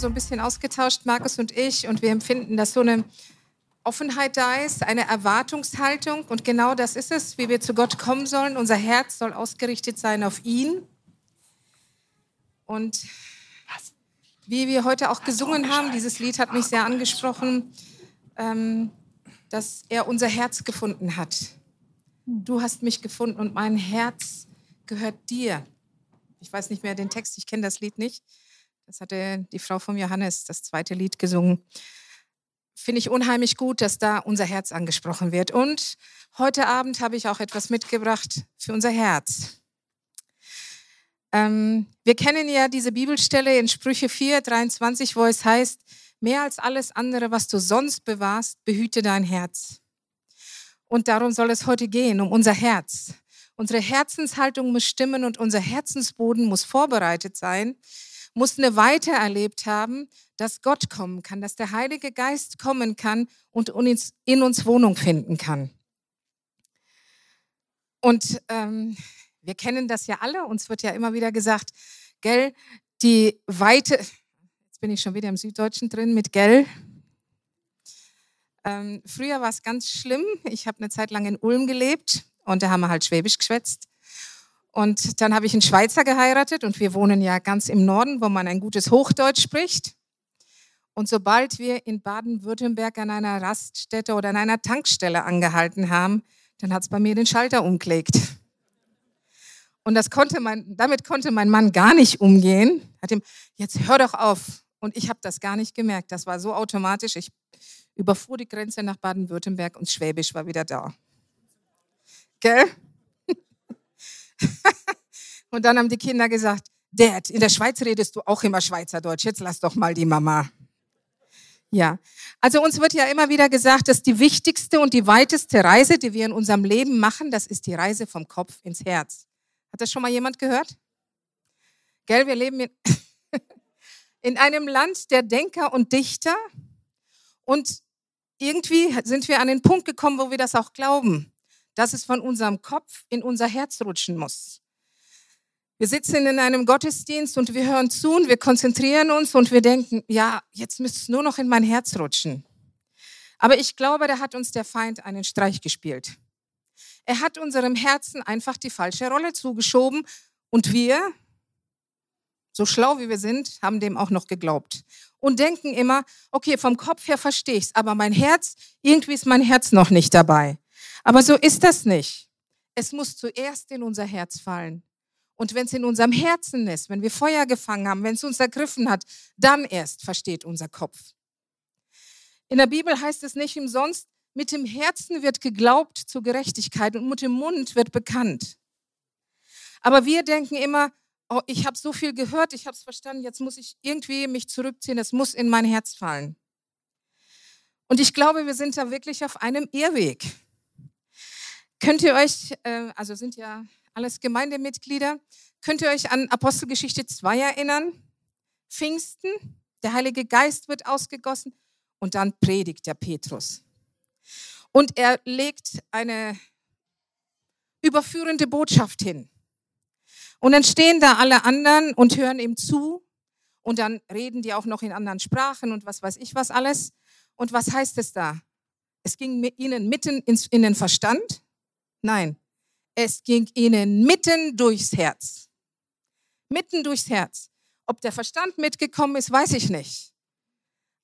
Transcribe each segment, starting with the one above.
so ein bisschen ausgetauscht, Markus und ich, und wir empfinden, dass so eine Offenheit da ist, eine Erwartungshaltung. Und genau das ist es, wie wir zu Gott kommen sollen. Unser Herz soll ausgerichtet sein auf ihn. Und wie wir heute auch gesungen haben, dieses Lied hat mich sehr angesprochen, ähm, dass er unser Herz gefunden hat. Du hast mich gefunden und mein Herz gehört dir. Ich weiß nicht mehr den Text, ich kenne das Lied nicht. Das hatte die Frau von Johannes, das zweite Lied, gesungen. Finde ich unheimlich gut, dass da unser Herz angesprochen wird. Und heute Abend habe ich auch etwas mitgebracht für unser Herz. Ähm, wir kennen ja diese Bibelstelle in Sprüche 4, 23, wo es heißt, mehr als alles andere, was du sonst bewahrst, behüte dein Herz. Und darum soll es heute gehen, um unser Herz. Unsere Herzenshaltung muss stimmen und unser Herzensboden muss vorbereitet sein, muss eine Weite erlebt haben, dass Gott kommen kann, dass der Heilige Geist kommen kann und in uns Wohnung finden kann. Und ähm, wir kennen das ja alle, uns wird ja immer wieder gesagt, gell, die Weite, jetzt bin ich schon wieder im Süddeutschen drin mit gell. Ähm, früher war es ganz schlimm. Ich habe eine Zeit lang in Ulm gelebt und da haben wir halt Schwäbisch geschwätzt. Und dann habe ich einen Schweizer geheiratet und wir wohnen ja ganz im Norden, wo man ein gutes Hochdeutsch spricht. Und sobald wir in Baden-Württemberg an einer Raststätte oder an einer Tankstelle angehalten haben, dann hat es bei mir den Schalter umgelegt. Und das konnte mein, damit konnte mein Mann gar nicht umgehen. Hat ihm, jetzt hör doch auf. Und ich habe das gar nicht gemerkt. Das war so automatisch. Ich überfuhr die Grenze nach Baden-Württemberg und Schwäbisch war wieder da. Gell? und dann haben die Kinder gesagt, Dad, in der Schweiz redest du auch immer Schweizerdeutsch, jetzt lass doch mal die Mama. Ja, also uns wird ja immer wieder gesagt, dass die wichtigste und die weiteste Reise, die wir in unserem Leben machen, das ist die Reise vom Kopf ins Herz. Hat das schon mal jemand gehört? Gell, wir leben in, in einem Land der Denker und Dichter und irgendwie sind wir an den Punkt gekommen, wo wir das auch glauben dass es von unserem Kopf in unser Herz rutschen muss. Wir sitzen in einem Gottesdienst und wir hören zu und wir konzentrieren uns und wir denken, ja, jetzt müsste es nur noch in mein Herz rutschen. Aber ich glaube, da hat uns der Feind einen Streich gespielt. Er hat unserem Herzen einfach die falsche Rolle zugeschoben und wir, so schlau wie wir sind, haben dem auch noch geglaubt und denken immer, okay, vom Kopf her verstehe ich es, aber mein Herz, irgendwie ist mein Herz noch nicht dabei. Aber so ist das nicht. Es muss zuerst in unser Herz fallen. Und wenn es in unserem Herzen ist, wenn wir Feuer gefangen haben, wenn es uns ergriffen hat, dann erst versteht unser Kopf. In der Bibel heißt es nicht umsonst, mit dem Herzen wird geglaubt zur Gerechtigkeit und mit dem Mund wird bekannt. Aber wir denken immer, oh, ich habe so viel gehört, ich habe es verstanden, jetzt muss ich irgendwie mich zurückziehen, es muss in mein Herz fallen. Und ich glaube, wir sind da wirklich auf einem Irrweg. Könnt ihr euch, äh, also sind ja alles Gemeindemitglieder, könnt ihr euch an Apostelgeschichte 2 erinnern? Pfingsten, der Heilige Geist wird ausgegossen und dann predigt der Petrus. Und er legt eine überführende Botschaft hin. Und dann stehen da alle anderen und hören ihm zu. Und dann reden die auch noch in anderen Sprachen und was weiß ich was alles. Und was heißt es da? Es ging ihnen mitten ins, in den Verstand Nein, es ging ihnen mitten durchs Herz. Mitten durchs Herz. Ob der Verstand mitgekommen ist, weiß ich nicht.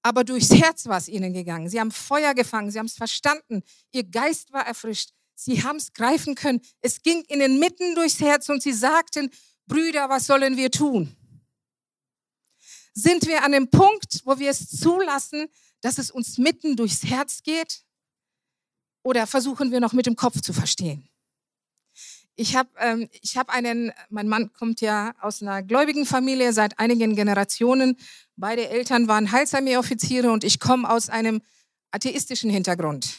Aber durchs Herz war es ihnen gegangen. Sie haben Feuer gefangen, sie haben es verstanden. Ihr Geist war erfrischt. Sie haben es greifen können. Es ging ihnen mitten durchs Herz und sie sagten, Brüder, was sollen wir tun? Sind wir an dem Punkt, wo wir es zulassen, dass es uns mitten durchs Herz geht? Oder versuchen wir noch mit dem Kopf zu verstehen? Ich habe ähm, hab einen, mein Mann kommt ja aus einer gläubigen Familie seit einigen Generationen. Beide Eltern waren Heilsarmee-Offiziere und ich komme aus einem atheistischen Hintergrund.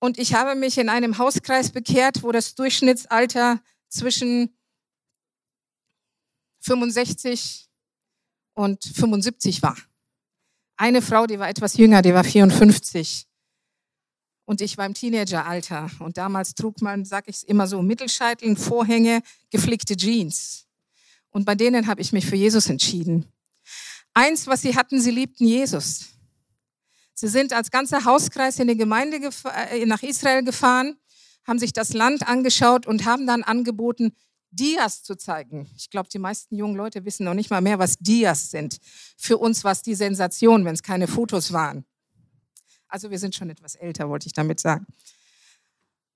Und ich habe mich in einem Hauskreis bekehrt, wo das Durchschnittsalter zwischen 65 und 75 war. Eine Frau, die war etwas jünger, die war 54. Und ich war im Teenageralter. Und damals trug man, sag ich immer so, Mittelscheitel, Vorhänge, geflickte Jeans. Und bei denen habe ich mich für Jesus entschieden. Eins, was sie hatten, sie liebten Jesus. Sie sind als ganzer Hauskreis in die Gemeinde äh, nach Israel gefahren, haben sich das Land angeschaut und haben dann angeboten, Dias zu zeigen. Ich glaube, die meisten jungen Leute wissen noch nicht mal mehr, was Dias sind. Für uns war es die Sensation, wenn es keine Fotos waren. Also wir sind schon etwas älter, wollte ich damit sagen.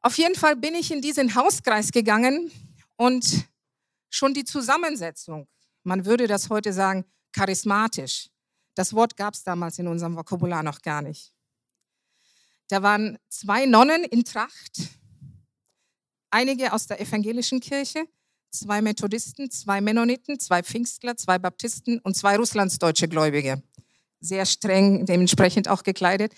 Auf jeden Fall bin ich in diesen Hauskreis gegangen und schon die Zusammensetzung, man würde das heute sagen, charismatisch. Das Wort gab es damals in unserem Vokabular noch gar nicht. Da waren zwei Nonnen in Tracht, einige aus der evangelischen Kirche, zwei Methodisten, zwei Mennoniten, zwei Pfingstler, zwei Baptisten und zwei russlandsdeutsche Gläubige. Sehr streng, dementsprechend auch gekleidet.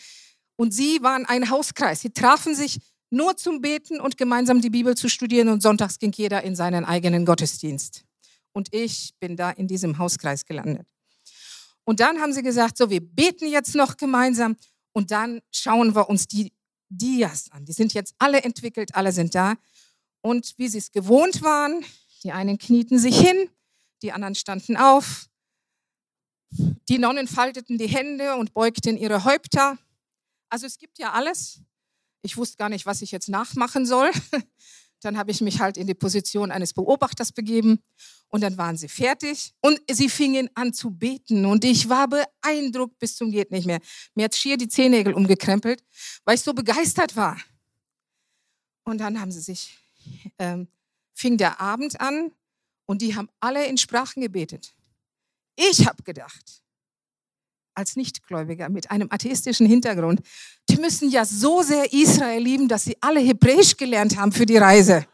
Und sie waren ein Hauskreis. Sie trafen sich nur zum Beten und gemeinsam die Bibel zu studieren und sonntags ging jeder in seinen eigenen Gottesdienst. Und ich bin da in diesem Hauskreis gelandet. Und dann haben sie gesagt, so, wir beten jetzt noch gemeinsam und dann schauen wir uns die Dias an. Die sind jetzt alle entwickelt, alle sind da. Und wie sie es gewohnt waren, die einen knieten sich hin, die anderen standen auf. Die Nonnen falteten die Hände und beugten ihre Häupter. Also es gibt ja alles. Ich wusste gar nicht, was ich jetzt nachmachen soll. Dann habe ich mich halt in die Position eines Beobachters begeben und dann waren sie fertig und sie fingen an zu beten und ich war beeindruckt bis zum geht nicht mehr. Mir hat schier die Zehennägel umgekrempelt, weil ich so begeistert war. Und dann haben sie sich ähm, fing der Abend an und die haben alle in Sprachen gebetet. Ich habe gedacht, als Nichtgläubiger mit einem atheistischen Hintergrund, die müssen ja so sehr Israel lieben, dass sie alle Hebräisch gelernt haben für die Reise.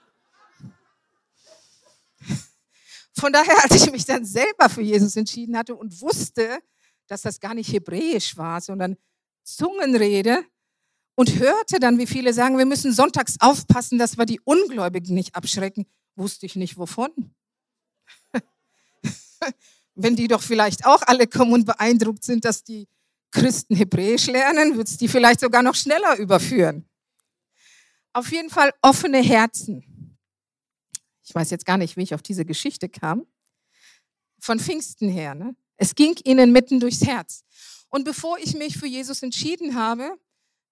Von daher, als ich mich dann selber für Jesus entschieden hatte und wusste, dass das gar nicht Hebräisch war, sondern Zungenrede, und hörte dann, wie viele sagen, wir müssen sonntags aufpassen, dass wir die Ungläubigen nicht abschrecken, wusste ich nicht wovon. Wenn die doch vielleicht auch alle kommen und beeindruckt sind, dass die Christen Hebräisch lernen, wird es die vielleicht sogar noch schneller überführen. Auf jeden Fall offene Herzen. Ich weiß jetzt gar nicht, wie ich auf diese Geschichte kam. Von Pfingsten her. Ne? Es ging ihnen mitten durchs Herz. Und bevor ich mich für Jesus entschieden habe,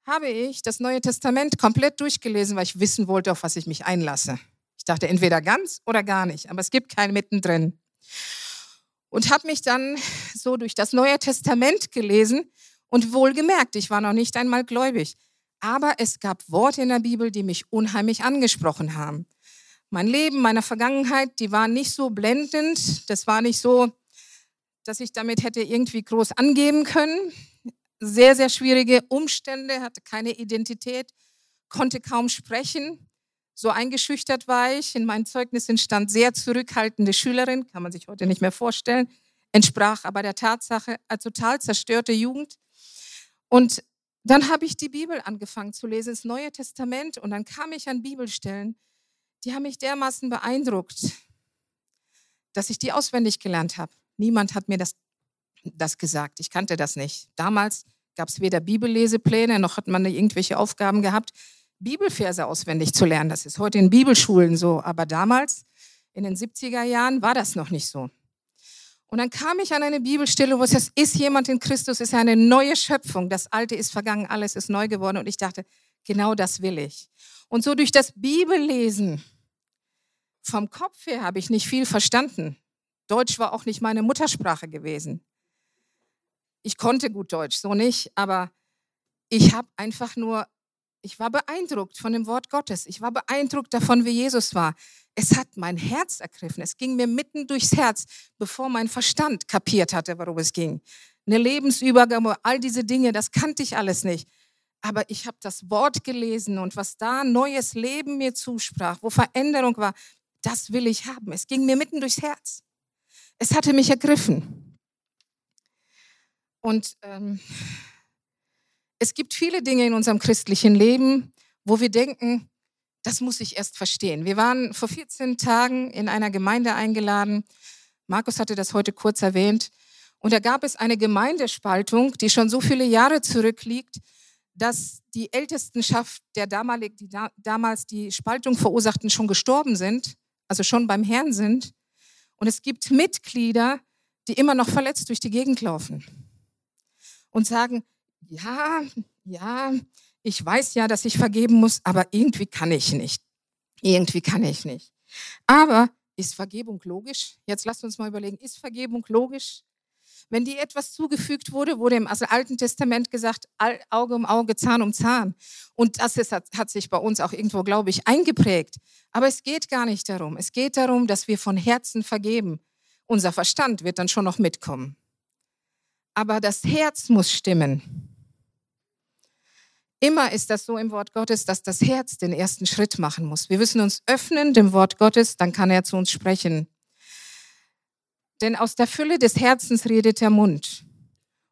habe ich das Neue Testament komplett durchgelesen, weil ich wissen wollte, auf was ich mich einlasse. Ich dachte entweder ganz oder gar nicht, aber es gibt kein mittendrin. Und habe mich dann so durch das Neue Testament gelesen und wohl gemerkt, ich war noch nicht einmal gläubig. Aber es gab Worte in der Bibel, die mich unheimlich angesprochen haben. Mein Leben, meine Vergangenheit, die waren nicht so blendend. Das war nicht so, dass ich damit hätte irgendwie groß angeben können sehr, sehr schwierige Umstände, hatte keine Identität, konnte kaum sprechen. So eingeschüchtert war ich. In meinen Zeugnissen stand sehr zurückhaltende Schülerin, kann man sich heute nicht mehr vorstellen, entsprach aber der Tatsache, eine total zerstörte Jugend. Und dann habe ich die Bibel angefangen zu lesen, das Neue Testament, und dann kam ich an Bibelstellen, die haben mich dermaßen beeindruckt, dass ich die auswendig gelernt habe. Niemand hat mir das das gesagt. Ich kannte das nicht. Damals gab es weder Bibellesepläne, noch hat man irgendwelche Aufgaben gehabt, Bibelverse auswendig zu lernen. Das ist heute in Bibelschulen so. Aber damals, in den 70er Jahren, war das noch nicht so. Und dann kam ich an eine Bibelstelle, wo es heißt, ist jemand in Christus, ist eine neue Schöpfung. Das Alte ist vergangen, alles ist neu geworden. Und ich dachte, genau das will ich. Und so durch das Bibellesen, vom Kopf her habe ich nicht viel verstanden. Deutsch war auch nicht meine Muttersprache gewesen. Ich konnte gut Deutsch, so nicht, aber ich habe einfach nur, ich war beeindruckt von dem Wort Gottes. Ich war beeindruckt davon, wie Jesus war. Es hat mein Herz ergriffen. Es ging mir mitten durchs Herz, bevor mein Verstand kapiert hatte, worum es ging. Eine Lebensübergabe, all diese Dinge, das kannte ich alles nicht. Aber ich habe das Wort gelesen und was da neues Leben mir zusprach, wo Veränderung war, das will ich haben. Es ging mir mitten durchs Herz. Es hatte mich ergriffen. Und ähm, es gibt viele Dinge in unserem christlichen Leben, wo wir denken, das muss ich erst verstehen. Wir waren vor 14 Tagen in einer Gemeinde eingeladen. Markus hatte das heute kurz erwähnt. Und da gab es eine Gemeindespaltung, die schon so viele Jahre zurückliegt, dass die Ältestenschaft der damalig, die da, damals die Spaltung verursachten, schon gestorben sind, also schon beim Herrn sind. Und es gibt Mitglieder, die immer noch verletzt durch die Gegend laufen und sagen, ja, ja, ich weiß ja, dass ich vergeben muss, aber irgendwie kann ich nicht. Irgendwie kann ich nicht. Aber ist Vergebung logisch? Jetzt lasst uns mal überlegen, ist Vergebung logisch? Wenn dir etwas zugefügt wurde, wurde im Alten Testament gesagt, Auge um Auge, Zahn um Zahn. Und das ist, hat sich bei uns auch irgendwo, glaube ich, eingeprägt. Aber es geht gar nicht darum. Es geht darum, dass wir von Herzen vergeben. Unser Verstand wird dann schon noch mitkommen. Aber das Herz muss stimmen. Immer ist das so im Wort Gottes, dass das Herz den ersten Schritt machen muss. Wir müssen uns öffnen dem Wort Gottes, dann kann er zu uns sprechen. Denn aus der Fülle des Herzens redet der Mund.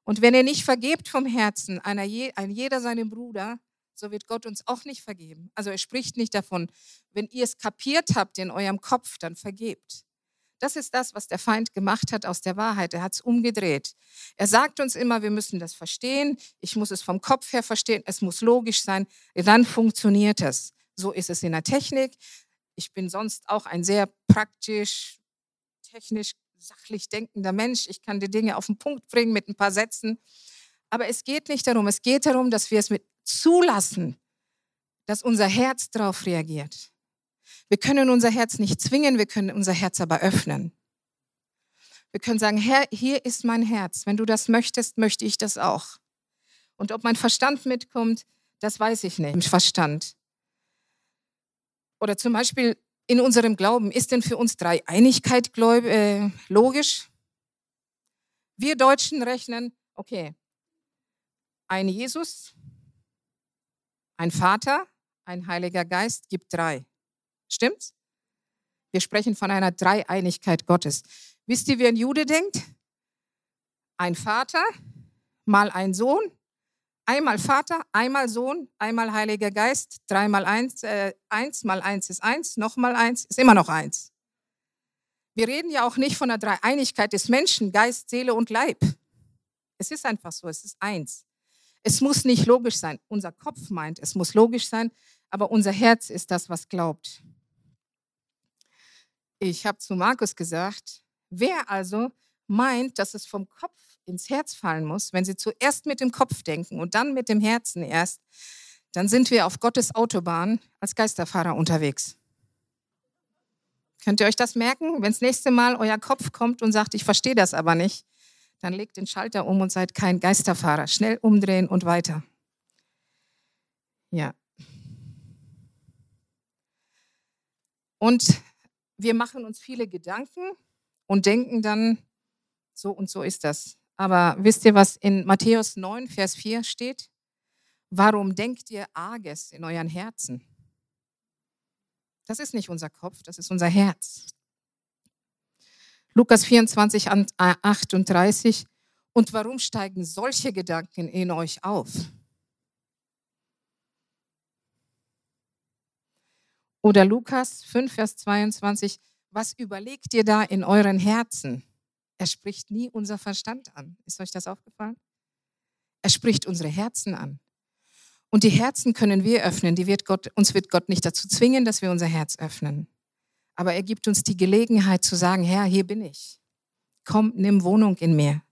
Und wenn ihr nicht vergebt vom Herzen, einer, ein jeder seinem Bruder, so wird Gott uns auch nicht vergeben. Also er spricht nicht davon, wenn ihr es kapiert habt in eurem Kopf, dann vergebt. Das ist das, was der Feind gemacht hat aus der Wahrheit. Er hat es umgedreht. Er sagt uns immer, wir müssen das verstehen. Ich muss es vom Kopf her verstehen. Es muss logisch sein. Dann funktioniert es. So ist es in der Technik. Ich bin sonst auch ein sehr praktisch, technisch sachlich denkender Mensch. Ich kann die Dinge auf den Punkt bringen mit ein paar Sätzen. Aber es geht nicht darum. Es geht darum, dass wir es mit zulassen, dass unser Herz darauf reagiert. Wir können unser Herz nicht zwingen, wir können unser Herz aber öffnen. Wir können sagen, Herr, hier ist mein Herz. Wenn du das möchtest, möchte ich das auch. Und ob mein Verstand mitkommt, das weiß ich nicht. Verstand. Oder zum Beispiel in unserem Glauben, ist denn für uns Dreieinigkeit gläub, äh, logisch? Wir Deutschen rechnen, okay, ein Jesus, ein Vater, ein Heiliger Geist gibt drei. Stimmt's? Wir sprechen von einer Dreieinigkeit Gottes. Wisst ihr, wie ein Jude denkt? Ein Vater, mal ein Sohn, Einmal Vater, einmal Sohn, einmal Heiliger Geist, dreimal eins, äh, eins mal eins ist eins, nochmal eins ist immer noch eins. Wir reden ja auch nicht von der Dreieinigkeit des Menschen, Geist, Seele und Leib. Es ist einfach so, es ist eins. Es muss nicht logisch sein. Unser Kopf meint, es muss logisch sein, aber unser Herz ist das, was glaubt. Ich habe zu Markus gesagt, wer also meint, dass es vom Kopf ins Herz fallen muss, wenn sie zuerst mit dem Kopf denken und dann mit dem Herzen erst, dann sind wir auf Gottes Autobahn als Geisterfahrer unterwegs. Könnt ihr euch das merken? Wenn das nächste Mal euer Kopf kommt und sagt, ich verstehe das aber nicht, dann legt den Schalter um und seid kein Geisterfahrer. Schnell umdrehen und weiter. Ja. Und wir machen uns viele Gedanken und denken dann, so und so ist das. Aber wisst ihr, was in Matthäus 9, Vers 4 steht? Warum denkt ihr Arges in euren Herzen? Das ist nicht unser Kopf, das ist unser Herz. Lukas 24, 38. Und warum steigen solche Gedanken in euch auf? Oder Lukas 5, Vers 22. Was überlegt ihr da in euren Herzen? Er spricht nie unser Verstand an. Ist euch das aufgefallen? Er spricht unsere Herzen an. Und die Herzen können wir öffnen. Die wird Gott, uns wird Gott nicht dazu zwingen, dass wir unser Herz öffnen. Aber er gibt uns die Gelegenheit zu sagen, Herr, hier bin ich. Komm, nimm Wohnung in mir.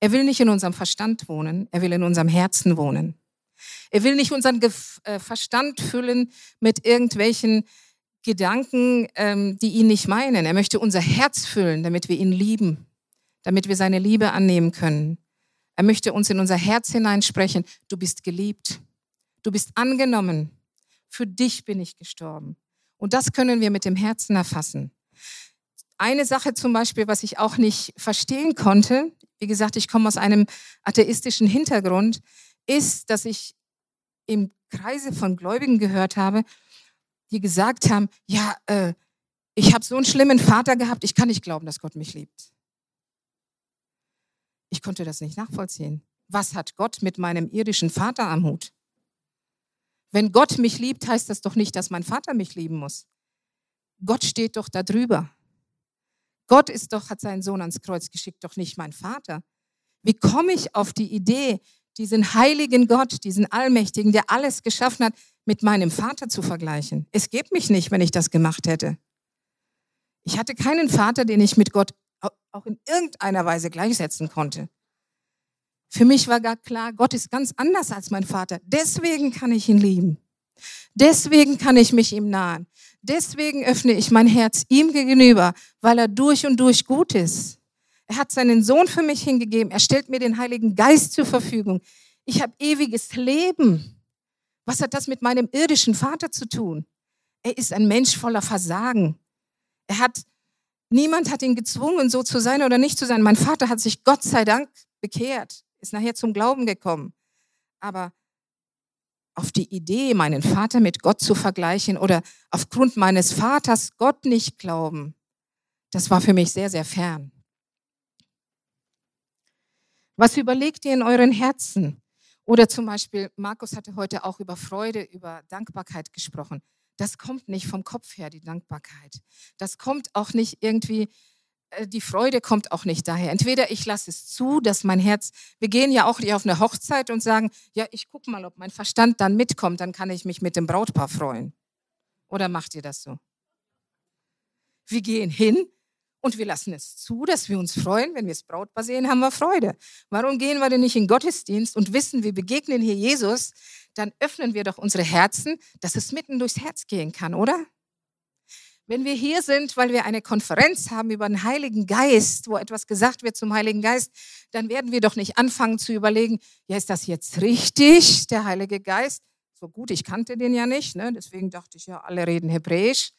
Er will nicht in unserem Verstand wohnen, er will in unserem Herzen wohnen. Er will nicht unseren äh, Verstand füllen mit irgendwelchen Gedanken, ähm, die ihn nicht meinen. Er möchte unser Herz füllen, damit wir ihn lieben, damit wir seine Liebe annehmen können. Er möchte uns in unser Herz hineinsprechen. Du bist geliebt. Du bist angenommen. Für dich bin ich gestorben. Und das können wir mit dem Herzen erfassen. Eine Sache zum Beispiel, was ich auch nicht verstehen konnte, wie gesagt, ich komme aus einem atheistischen Hintergrund, ist, dass ich im Kreise von Gläubigen gehört habe, die gesagt haben, ja, äh, ich habe so einen schlimmen Vater gehabt, ich kann nicht glauben, dass Gott mich liebt. Ich konnte das nicht nachvollziehen. Was hat Gott mit meinem irdischen Vater am Hut? Wenn Gott mich liebt, heißt das doch nicht, dass mein Vater mich lieben muss. Gott steht doch da drüber. Gott ist doch, hat seinen Sohn ans Kreuz geschickt, doch nicht mein Vater. Wie komme ich auf die Idee, diesen heiligen Gott, diesen Allmächtigen, der alles geschaffen hat, mit meinem Vater zu vergleichen. Es gäbe mich nicht, wenn ich das gemacht hätte. Ich hatte keinen Vater, den ich mit Gott auch in irgendeiner Weise gleichsetzen konnte. Für mich war gar klar, Gott ist ganz anders als mein Vater. Deswegen kann ich ihn lieben. Deswegen kann ich mich ihm nahen. Deswegen öffne ich mein Herz ihm gegenüber, weil er durch und durch gut ist. Er hat seinen Sohn für mich hingegeben. Er stellt mir den Heiligen Geist zur Verfügung. Ich habe ewiges Leben. Was hat das mit meinem irdischen Vater zu tun? Er ist ein Mensch voller Versagen. Er hat, niemand hat ihn gezwungen, so zu sein oder nicht zu sein. Mein Vater hat sich Gott sei Dank bekehrt, ist nachher zum Glauben gekommen. Aber auf die Idee, meinen Vater mit Gott zu vergleichen oder aufgrund meines Vaters Gott nicht glauben, das war für mich sehr, sehr fern. Was überlegt ihr in euren Herzen? Oder zum Beispiel, Markus hatte heute auch über Freude, über Dankbarkeit gesprochen. Das kommt nicht vom Kopf her, die Dankbarkeit. Das kommt auch nicht irgendwie, äh, die Freude kommt auch nicht daher. Entweder ich lasse es zu, dass mein Herz, wir gehen ja auch nicht auf eine Hochzeit und sagen, ja, ich gucke mal, ob mein Verstand dann mitkommt, dann kann ich mich mit dem Brautpaar freuen. Oder macht ihr das so? Wir gehen hin und wir lassen es zu, dass wir uns freuen. Wenn wir das Brautpaar sehen, haben wir Freude. Warum gehen wir denn nicht in Gottesdienst und wissen, wir begegnen hier Jesus? Dann öffnen wir doch unsere Herzen, dass es mitten durchs Herz gehen kann, oder? Wenn wir hier sind, weil wir eine Konferenz haben über den Heiligen Geist, wo etwas gesagt wird zum Heiligen Geist, dann werden wir doch nicht anfangen zu überlegen, ja, ist das jetzt richtig, der Heilige Geist? So gut, ich kannte den ja nicht, ne? deswegen dachte ich ja, alle reden Hebräisch.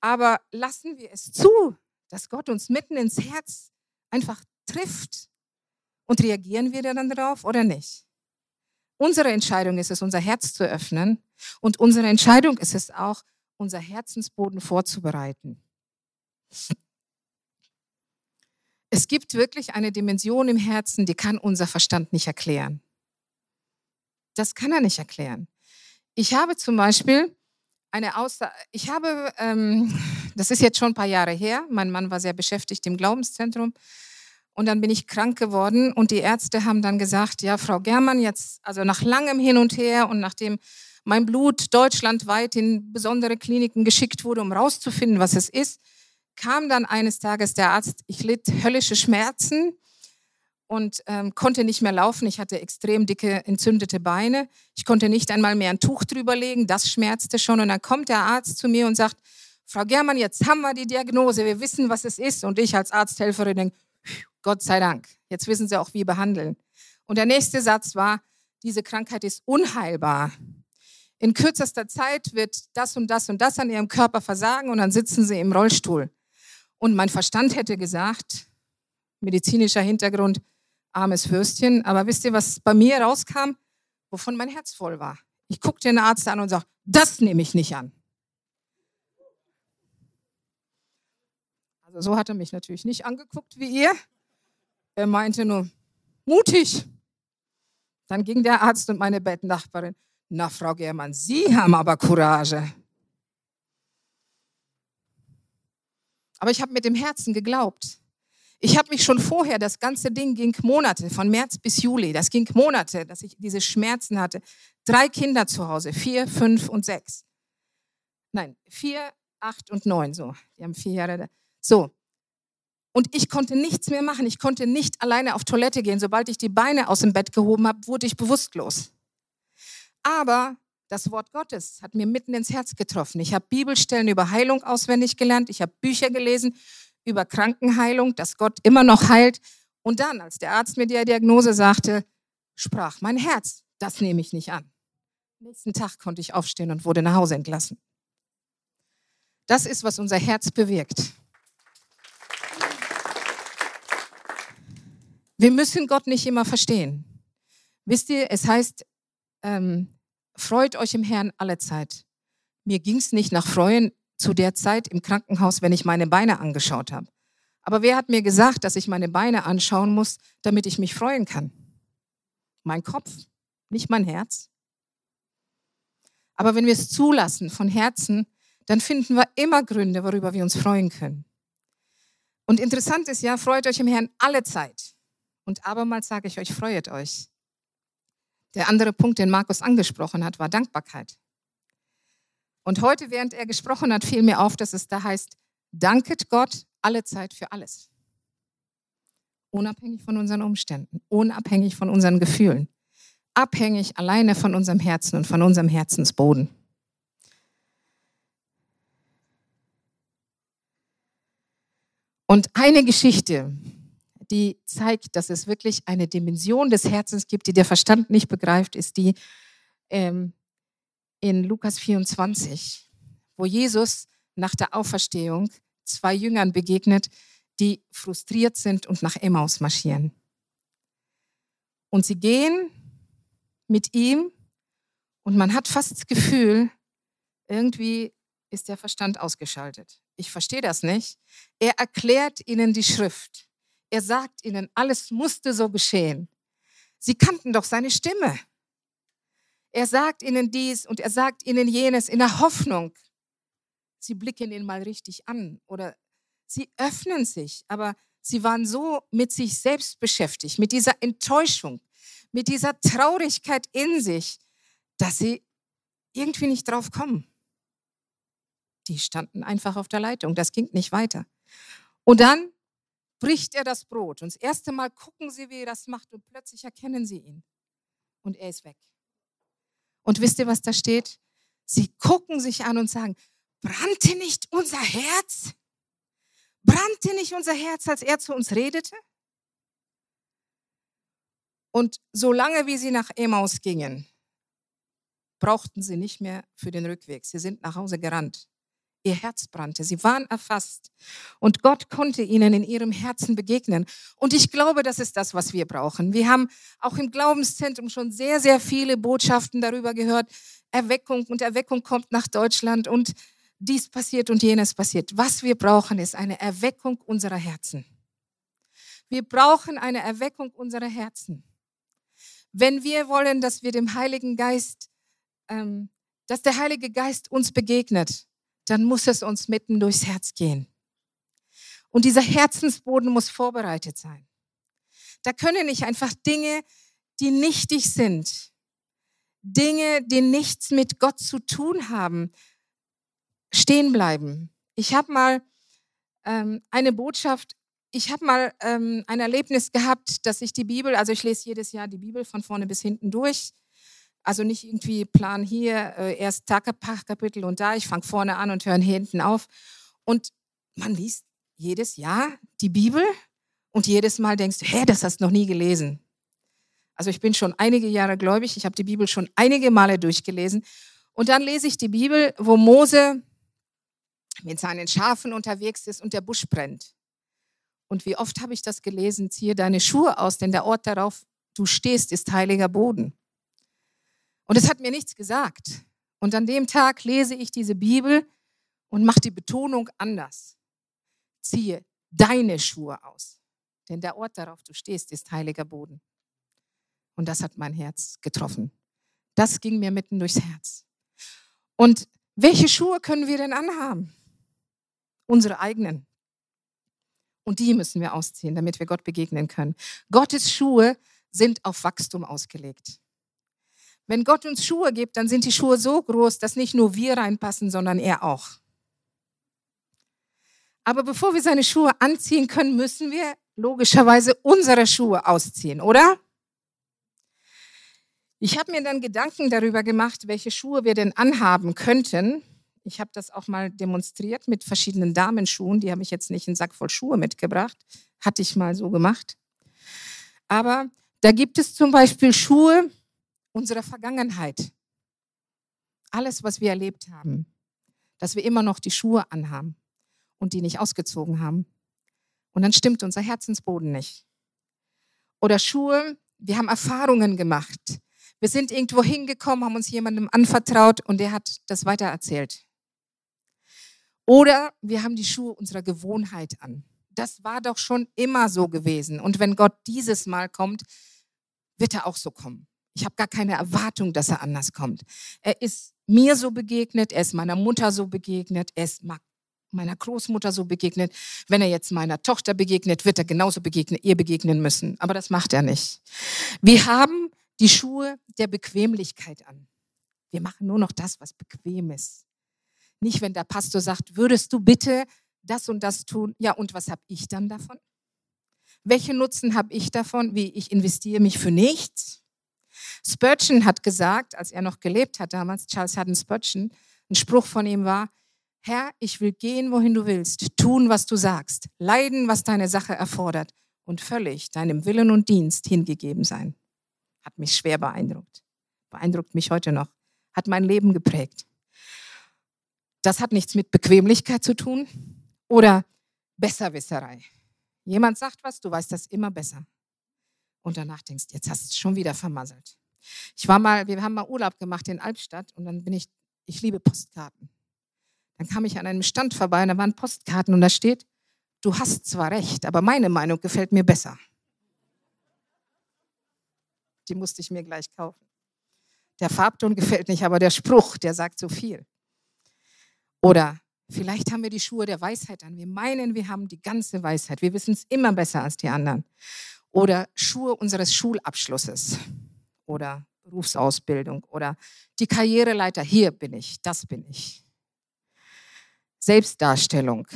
Aber lassen wir es zu, dass Gott uns mitten ins Herz einfach trifft. Und reagieren wir dann darauf oder nicht? Unsere Entscheidung ist es, unser Herz zu öffnen. Und unsere Entscheidung ist es auch, unser Herzensboden vorzubereiten. Es gibt wirklich eine Dimension im Herzen, die kann unser Verstand nicht erklären. Das kann er nicht erklären. Ich habe zum Beispiel eine Aussage, ich habe, ähm, das ist jetzt schon ein paar Jahre her, mein Mann war sehr beschäftigt im Glaubenszentrum und dann bin ich krank geworden und die Ärzte haben dann gesagt, ja, Frau Germann, jetzt, also nach langem Hin und Her und nachdem mein Blut deutschlandweit in besondere Kliniken geschickt wurde, um rauszufinden, was es ist, kam dann eines Tages der Arzt, ich litt höllische Schmerzen und ähm, konnte nicht mehr laufen. Ich hatte extrem dicke, entzündete Beine. Ich konnte nicht einmal mehr ein Tuch drüber legen. Das schmerzte schon. Und dann kommt der Arzt zu mir und sagt, Frau Germann, jetzt haben wir die Diagnose. Wir wissen, was es ist. Und ich als Arzthelferin denke, Gott sei Dank. Jetzt wissen Sie auch, wie behandeln. Und der nächste Satz war, diese Krankheit ist unheilbar. In kürzester Zeit wird das und das und das an Ihrem Körper versagen und dann sitzen Sie im Rollstuhl. Und mein Verstand hätte gesagt, medizinischer Hintergrund, armes Würstchen. Aber wisst ihr, was bei mir rauskam? Wovon mein Herz voll war. Ich guckte den Arzt an und sage, das nehme ich nicht an. Also so hat er mich natürlich nicht angeguckt wie ihr. Er meinte nur, mutig. Dann ging der Arzt und meine Bettnachbarin, na Frau Germann, Sie haben aber Courage. Aber ich habe mit dem Herzen geglaubt. Ich habe mich schon vorher, das ganze Ding ging Monate, von März bis Juli, das ging Monate, dass ich diese Schmerzen hatte. Drei Kinder zu Hause, vier, fünf und sechs. Nein, vier, acht und neun, so. Die haben vier Jahre. So. Und ich konnte nichts mehr machen. Ich konnte nicht alleine auf Toilette gehen. Sobald ich die Beine aus dem Bett gehoben habe, wurde ich bewusstlos. Aber das Wort Gottes hat mir mitten ins Herz getroffen. Ich habe Bibelstellen über Heilung auswendig gelernt. Ich habe Bücher gelesen über Krankenheilung, dass Gott immer noch heilt. Und dann, als der Arzt mir die Diagnose sagte, sprach mein Herz, das nehme ich nicht an. nächsten Tag konnte ich aufstehen und wurde nach Hause entlassen. Das ist, was unser Herz bewirkt. Wir müssen Gott nicht immer verstehen. Wisst ihr, es heißt, ähm, freut euch im Herrn alle Zeit. Mir ging es nicht nach Freuen zu der Zeit im Krankenhaus, wenn ich meine Beine angeschaut habe. Aber wer hat mir gesagt, dass ich meine Beine anschauen muss, damit ich mich freuen kann? Mein Kopf, nicht mein Herz. Aber wenn wir es zulassen von Herzen, dann finden wir immer Gründe, worüber wir uns freuen können. Und interessant ist ja, freut euch im Herrn alle Zeit. Und abermals sage ich euch, freut euch. Der andere Punkt, den Markus angesprochen hat, war Dankbarkeit. Und heute, während er gesprochen hat, fiel mir auf, dass es da heißt, danket Gott alle Zeit für alles. unabhängig von unseren Umständen, unabhängig von unseren Gefühlen, abhängig alleine von unserem Herzen und von unserem Herzensboden. Und eine Geschichte, die zeigt, dass es wirklich eine Dimension des Herzens gibt, die der Verstand nicht begreift, ist die ähm, in Lukas 24, wo Jesus nach der Auferstehung zwei Jüngern begegnet, die frustriert sind und nach Emmaus marschieren. Und sie gehen mit ihm und man hat fast das Gefühl, irgendwie ist der Verstand ausgeschaltet. Ich verstehe das nicht. Er erklärt ihnen die Schrift. Er sagt ihnen, alles musste so geschehen. Sie kannten doch seine Stimme. Er sagt ihnen dies und er sagt ihnen jenes in der Hoffnung. Sie blicken ihn mal richtig an oder sie öffnen sich, aber sie waren so mit sich selbst beschäftigt, mit dieser Enttäuschung, mit dieser Traurigkeit in sich, dass sie irgendwie nicht drauf kommen. Die standen einfach auf der Leitung, das ging nicht weiter. Und dann bricht er das Brot und das erste Mal gucken sie, wie er das macht und plötzlich erkennen sie ihn und er ist weg. Und wisst ihr, was da steht? Sie gucken sich an und sagen, brannte nicht unser Herz? Brannte nicht unser Herz, als er zu uns redete? Und solange wie sie nach Emmaus gingen, brauchten sie nicht mehr für den Rückweg. Sie sind nach Hause gerannt. Ihr Herz brannte. Sie waren erfasst. Und Gott konnte ihnen in ihrem Herzen begegnen. Und ich glaube, das ist das, was wir brauchen. Wir haben auch im Glaubenszentrum schon sehr, sehr viele Botschaften darüber gehört. Erweckung und Erweckung kommt nach Deutschland und dies passiert und jenes passiert. Was wir brauchen, ist eine Erweckung unserer Herzen. Wir brauchen eine Erweckung unserer Herzen. Wenn wir wollen, dass wir dem Heiligen Geist, ähm, dass der Heilige Geist uns begegnet, dann muss es uns mitten durchs Herz gehen. Und dieser Herzensboden muss vorbereitet sein. Da können nicht einfach Dinge, die nichtig sind, Dinge, die nichts mit Gott zu tun haben, stehen bleiben. Ich habe mal ähm, eine Botschaft, ich habe mal ähm, ein Erlebnis gehabt, dass ich die Bibel, also ich lese jedes Jahr die Bibel von vorne bis hinten durch. Also nicht irgendwie Plan hier, äh, erst Kapitel und da, ich fange vorne an und höre hinten auf. Und man liest jedes Jahr die Bibel und jedes Mal denkst du, hä, das hast du noch nie gelesen. Also ich bin schon einige Jahre gläubig, ich habe die Bibel schon einige Male durchgelesen. Und dann lese ich die Bibel, wo Mose mit seinen Schafen unterwegs ist und der Busch brennt. Und wie oft habe ich das gelesen, ziehe deine Schuhe aus, denn der Ort darauf du stehst, ist heiliger Boden. Und es hat mir nichts gesagt. Und an dem Tag lese ich diese Bibel und mache die Betonung anders. Ziehe deine Schuhe aus. Denn der Ort, darauf du stehst, ist heiliger Boden. Und das hat mein Herz getroffen. Das ging mir mitten durchs Herz. Und welche Schuhe können wir denn anhaben? Unsere eigenen. Und die müssen wir ausziehen, damit wir Gott begegnen können. Gottes Schuhe sind auf Wachstum ausgelegt. Wenn Gott uns Schuhe gibt, dann sind die Schuhe so groß, dass nicht nur wir reinpassen, sondern er auch. Aber bevor wir seine Schuhe anziehen können, müssen wir logischerweise unsere Schuhe ausziehen, oder? Ich habe mir dann Gedanken darüber gemacht, welche Schuhe wir denn anhaben könnten. Ich habe das auch mal demonstriert mit verschiedenen Damenschuhen. Die habe ich jetzt nicht einen Sack voll Schuhe mitgebracht. Hatte ich mal so gemacht. Aber da gibt es zum Beispiel Schuhe, unserer Vergangenheit. Alles, was wir erlebt haben, dass wir immer noch die Schuhe anhaben und die nicht ausgezogen haben. Und dann stimmt unser Herzensboden nicht. Oder Schuhe, wir haben Erfahrungen gemacht. Wir sind irgendwo hingekommen, haben uns jemandem anvertraut und der hat das weitererzählt. Oder wir haben die Schuhe unserer Gewohnheit an. Das war doch schon immer so gewesen. Und wenn Gott dieses Mal kommt, wird er auch so kommen. Ich habe gar keine Erwartung, dass er anders kommt. Er ist mir so begegnet, er ist meiner Mutter so begegnet, er ist meiner Großmutter so begegnet. Wenn er jetzt meiner Tochter begegnet, wird er genauso begegnen, ihr begegnen müssen. Aber das macht er nicht. Wir haben die Schuhe der Bequemlichkeit an. Wir machen nur noch das, was bequem ist. Nicht, wenn der Pastor sagt, würdest du bitte das und das tun? Ja, und was habe ich dann davon? Welchen Nutzen habe ich davon? Wie ich investiere mich für nichts? Spurgeon hat gesagt, als er noch gelebt hat damals, Charles Haddon Spurgeon, ein Spruch von ihm war, Herr, ich will gehen, wohin du willst, tun, was du sagst, leiden, was deine Sache erfordert und völlig deinem Willen und Dienst hingegeben sein. Hat mich schwer beeindruckt. Beeindruckt mich heute noch. Hat mein Leben geprägt. Das hat nichts mit Bequemlichkeit zu tun oder Besserwisserei. Jemand sagt was, du weißt das immer besser. Und danach denkst, jetzt hast du es schon wieder vermasselt. Ich war mal, wir haben mal Urlaub gemacht in Albstadt und dann bin ich, ich liebe Postkarten. Dann kam ich an einem Stand vorbei und da waren Postkarten und da steht, du hast zwar recht, aber meine Meinung gefällt mir besser. Die musste ich mir gleich kaufen. Der Farbton gefällt nicht, aber der Spruch, der sagt so viel. Oder vielleicht haben wir die Schuhe der Weisheit an. Wir meinen, wir haben die ganze Weisheit. Wir wissen es immer besser als die anderen. Oder Schuhe unseres Schulabschlusses. Oder Berufsausbildung. Oder die Karriereleiter. Hier bin ich, das bin ich. Selbstdarstellung,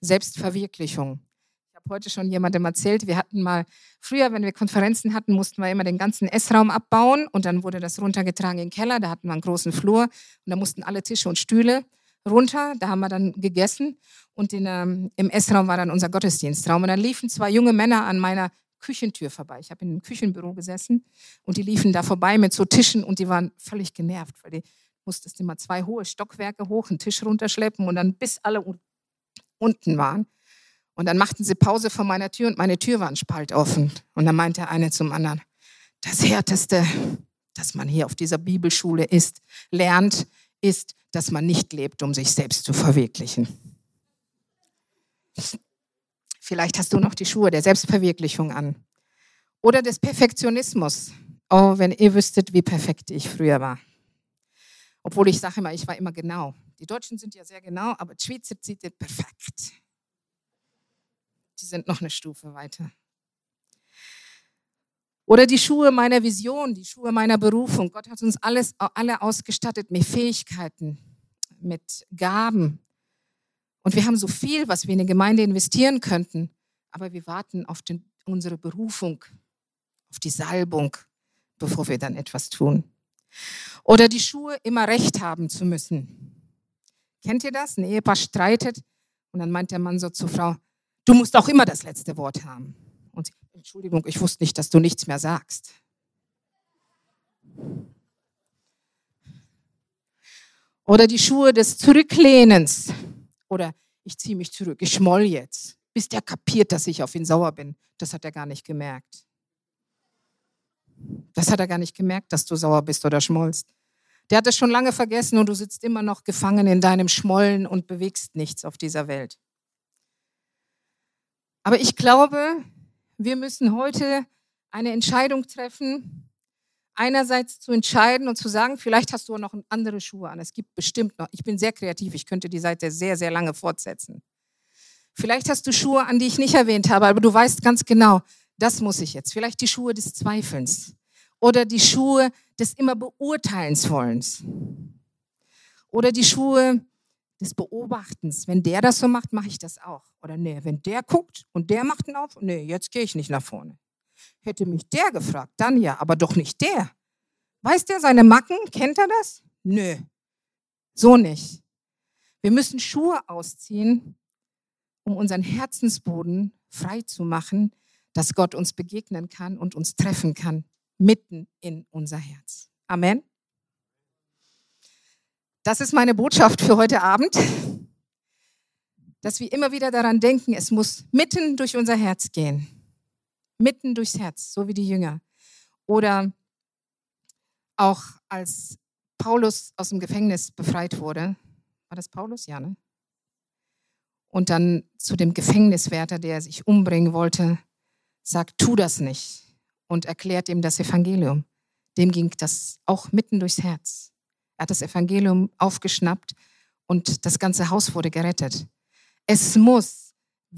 Selbstverwirklichung. Ich habe heute schon jemandem erzählt, wir hatten mal, früher, wenn wir Konferenzen hatten, mussten wir immer den ganzen Essraum abbauen und dann wurde das runtergetragen in den Keller, da hatten wir einen großen Flur und da mussten alle Tische und Stühle runter, da haben wir dann gegessen und in, ähm, im Essraum war dann unser Gottesdienstraum und dann liefen zwei junge Männer an meiner Küchentür vorbei. Ich habe in einem Küchenbüro gesessen und die liefen da vorbei mit so Tischen und die waren völlig genervt, weil die musstest immer zwei hohe Stockwerke hoch, einen Tisch runterschleppen und dann bis alle unten waren. Und dann machten sie Pause vor meiner Tür und meine Tür war ein Spalt offen. Und dann meinte eine zum anderen, das Härteste, das man hier auf dieser Bibelschule ist, lernt, ist, dass man nicht lebt, um sich selbst zu verwirklichen. Vielleicht hast du noch die Schuhe der Selbstverwirklichung an. Oder des Perfektionismus. Oh, wenn ihr wüsstet, wie perfekt ich früher war. Obwohl ich sage immer, ich war immer genau. Die Deutschen sind ja sehr genau, aber die sieht es perfekt. Die sind noch eine Stufe weiter. Oder die Schuhe meiner Vision, die Schuhe meiner Berufung. Gott hat uns alles, alle ausgestattet mit Fähigkeiten, mit Gaben. Und wir haben so viel, was wir in die Gemeinde investieren könnten. Aber wir warten auf den, unsere Berufung, auf die Salbung, bevor wir dann etwas tun. Oder die Schuhe immer recht haben zu müssen. Kennt ihr das? Ein Ehepaar streitet und dann meint der Mann so zur Frau, du musst auch immer das letzte Wort haben. Und sie, Entschuldigung, ich wusste nicht, dass du nichts mehr sagst. Oder die Schuhe des Zurücklehnens. Oder ich ziehe mich zurück, ich schmoll jetzt. Bis der kapiert, dass ich auf ihn sauer bin. Das hat er gar nicht gemerkt. Das hat er gar nicht gemerkt, dass du sauer bist oder schmollst. Der hat es schon lange vergessen und du sitzt immer noch gefangen in deinem Schmollen und bewegst nichts auf dieser Welt. Aber ich glaube, wir müssen heute eine Entscheidung treffen, einerseits zu entscheiden und zu sagen, vielleicht hast du noch andere Schuhe an. Es gibt bestimmt noch, ich bin sehr kreativ, ich könnte die Seite sehr, sehr lange fortsetzen. Vielleicht hast du Schuhe an, die ich nicht erwähnt habe, aber du weißt ganz genau, das muss ich jetzt. Vielleicht die Schuhe des Zweifelns oder die Schuhe des immer Beurteilens wollens oder die Schuhe des Beobachtens. Wenn der das so macht, mache ich das auch. Oder nee, wenn der guckt und der macht einen auf, nee, jetzt gehe ich nicht nach vorne. Hätte mich der gefragt, dann ja, aber doch nicht der. Weiß der seine Macken? Kennt er das? Nö, so nicht. Wir müssen Schuhe ausziehen, um unseren Herzensboden frei zu machen, dass Gott uns begegnen kann und uns treffen kann, mitten in unser Herz. Amen. Das ist meine Botschaft für heute Abend, dass wir immer wieder daran denken, es muss mitten durch unser Herz gehen. Mitten durchs Herz, so wie die Jünger. Oder auch als Paulus aus dem Gefängnis befreit wurde, war das Paulus? Ja, ne? Und dann zu dem Gefängniswärter, der sich umbringen wollte, sagt, tu das nicht und erklärt ihm das Evangelium. Dem ging das auch mitten durchs Herz. Er hat das Evangelium aufgeschnappt und das ganze Haus wurde gerettet. Es muss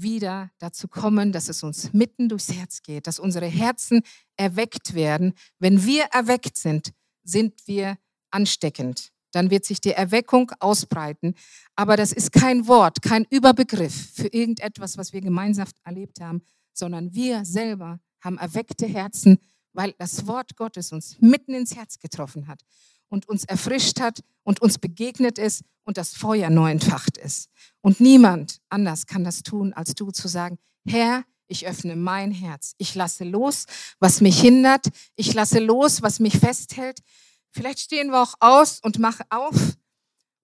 wieder dazu kommen, dass es uns mitten durchs Herz geht, dass unsere Herzen erweckt werden. Wenn wir erweckt sind, sind wir ansteckend. Dann wird sich die Erweckung ausbreiten. Aber das ist kein Wort, kein Überbegriff für irgendetwas, was wir gemeinsam erlebt haben, sondern wir selber haben erweckte Herzen, weil das Wort Gottes uns mitten ins Herz getroffen hat und uns erfrischt hat und uns begegnet ist und das Feuer neu entfacht ist. Und niemand anders kann das tun, als du zu sagen, Herr, ich öffne mein Herz. Ich lasse los, was mich hindert. Ich lasse los, was mich festhält. Vielleicht stehen wir auch aus und machen auf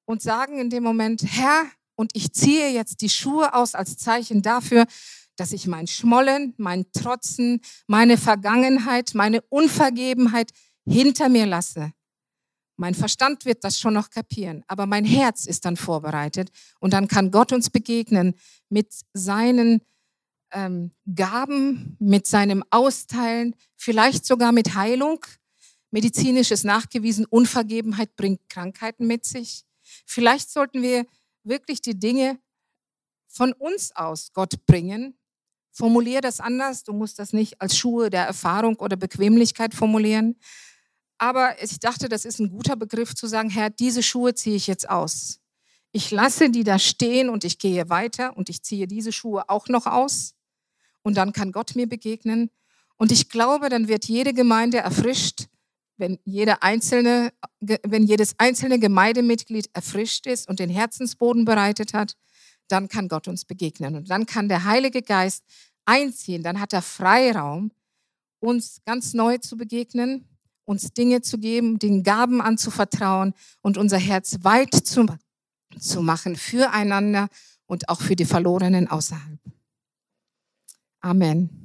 und sagen in dem Moment, Herr, und ich ziehe jetzt die Schuhe aus als Zeichen dafür, dass ich mein Schmollen, mein Trotzen, meine Vergangenheit, meine Unvergebenheit hinter mir lasse. Mein Verstand wird das schon noch kapieren, aber mein Herz ist dann vorbereitet und dann kann Gott uns begegnen mit seinen ähm, Gaben, mit seinem Austeilen, vielleicht sogar mit Heilung. Medizinisch ist nachgewiesen, Unvergebenheit bringt Krankheiten mit sich. Vielleicht sollten wir wirklich die Dinge von uns aus Gott bringen. Formulier das anders. Du musst das nicht als Schuhe der Erfahrung oder Bequemlichkeit formulieren. Aber ich dachte, das ist ein guter Begriff zu sagen, Herr, diese Schuhe ziehe ich jetzt aus. Ich lasse die da stehen und ich gehe weiter und ich ziehe diese Schuhe auch noch aus und dann kann Gott mir begegnen. Und ich glaube, dann wird jede Gemeinde erfrischt, wenn, jede einzelne, wenn jedes einzelne Gemeindemitglied erfrischt ist und den Herzensboden bereitet hat, dann kann Gott uns begegnen. Und dann kann der Heilige Geist einziehen. Dann hat er Freiraum, uns ganz neu zu begegnen, uns Dinge zu geben, den Gaben anzuvertrauen und unser Herz weit zu, zu machen füreinander und auch für die Verlorenen außerhalb. Amen.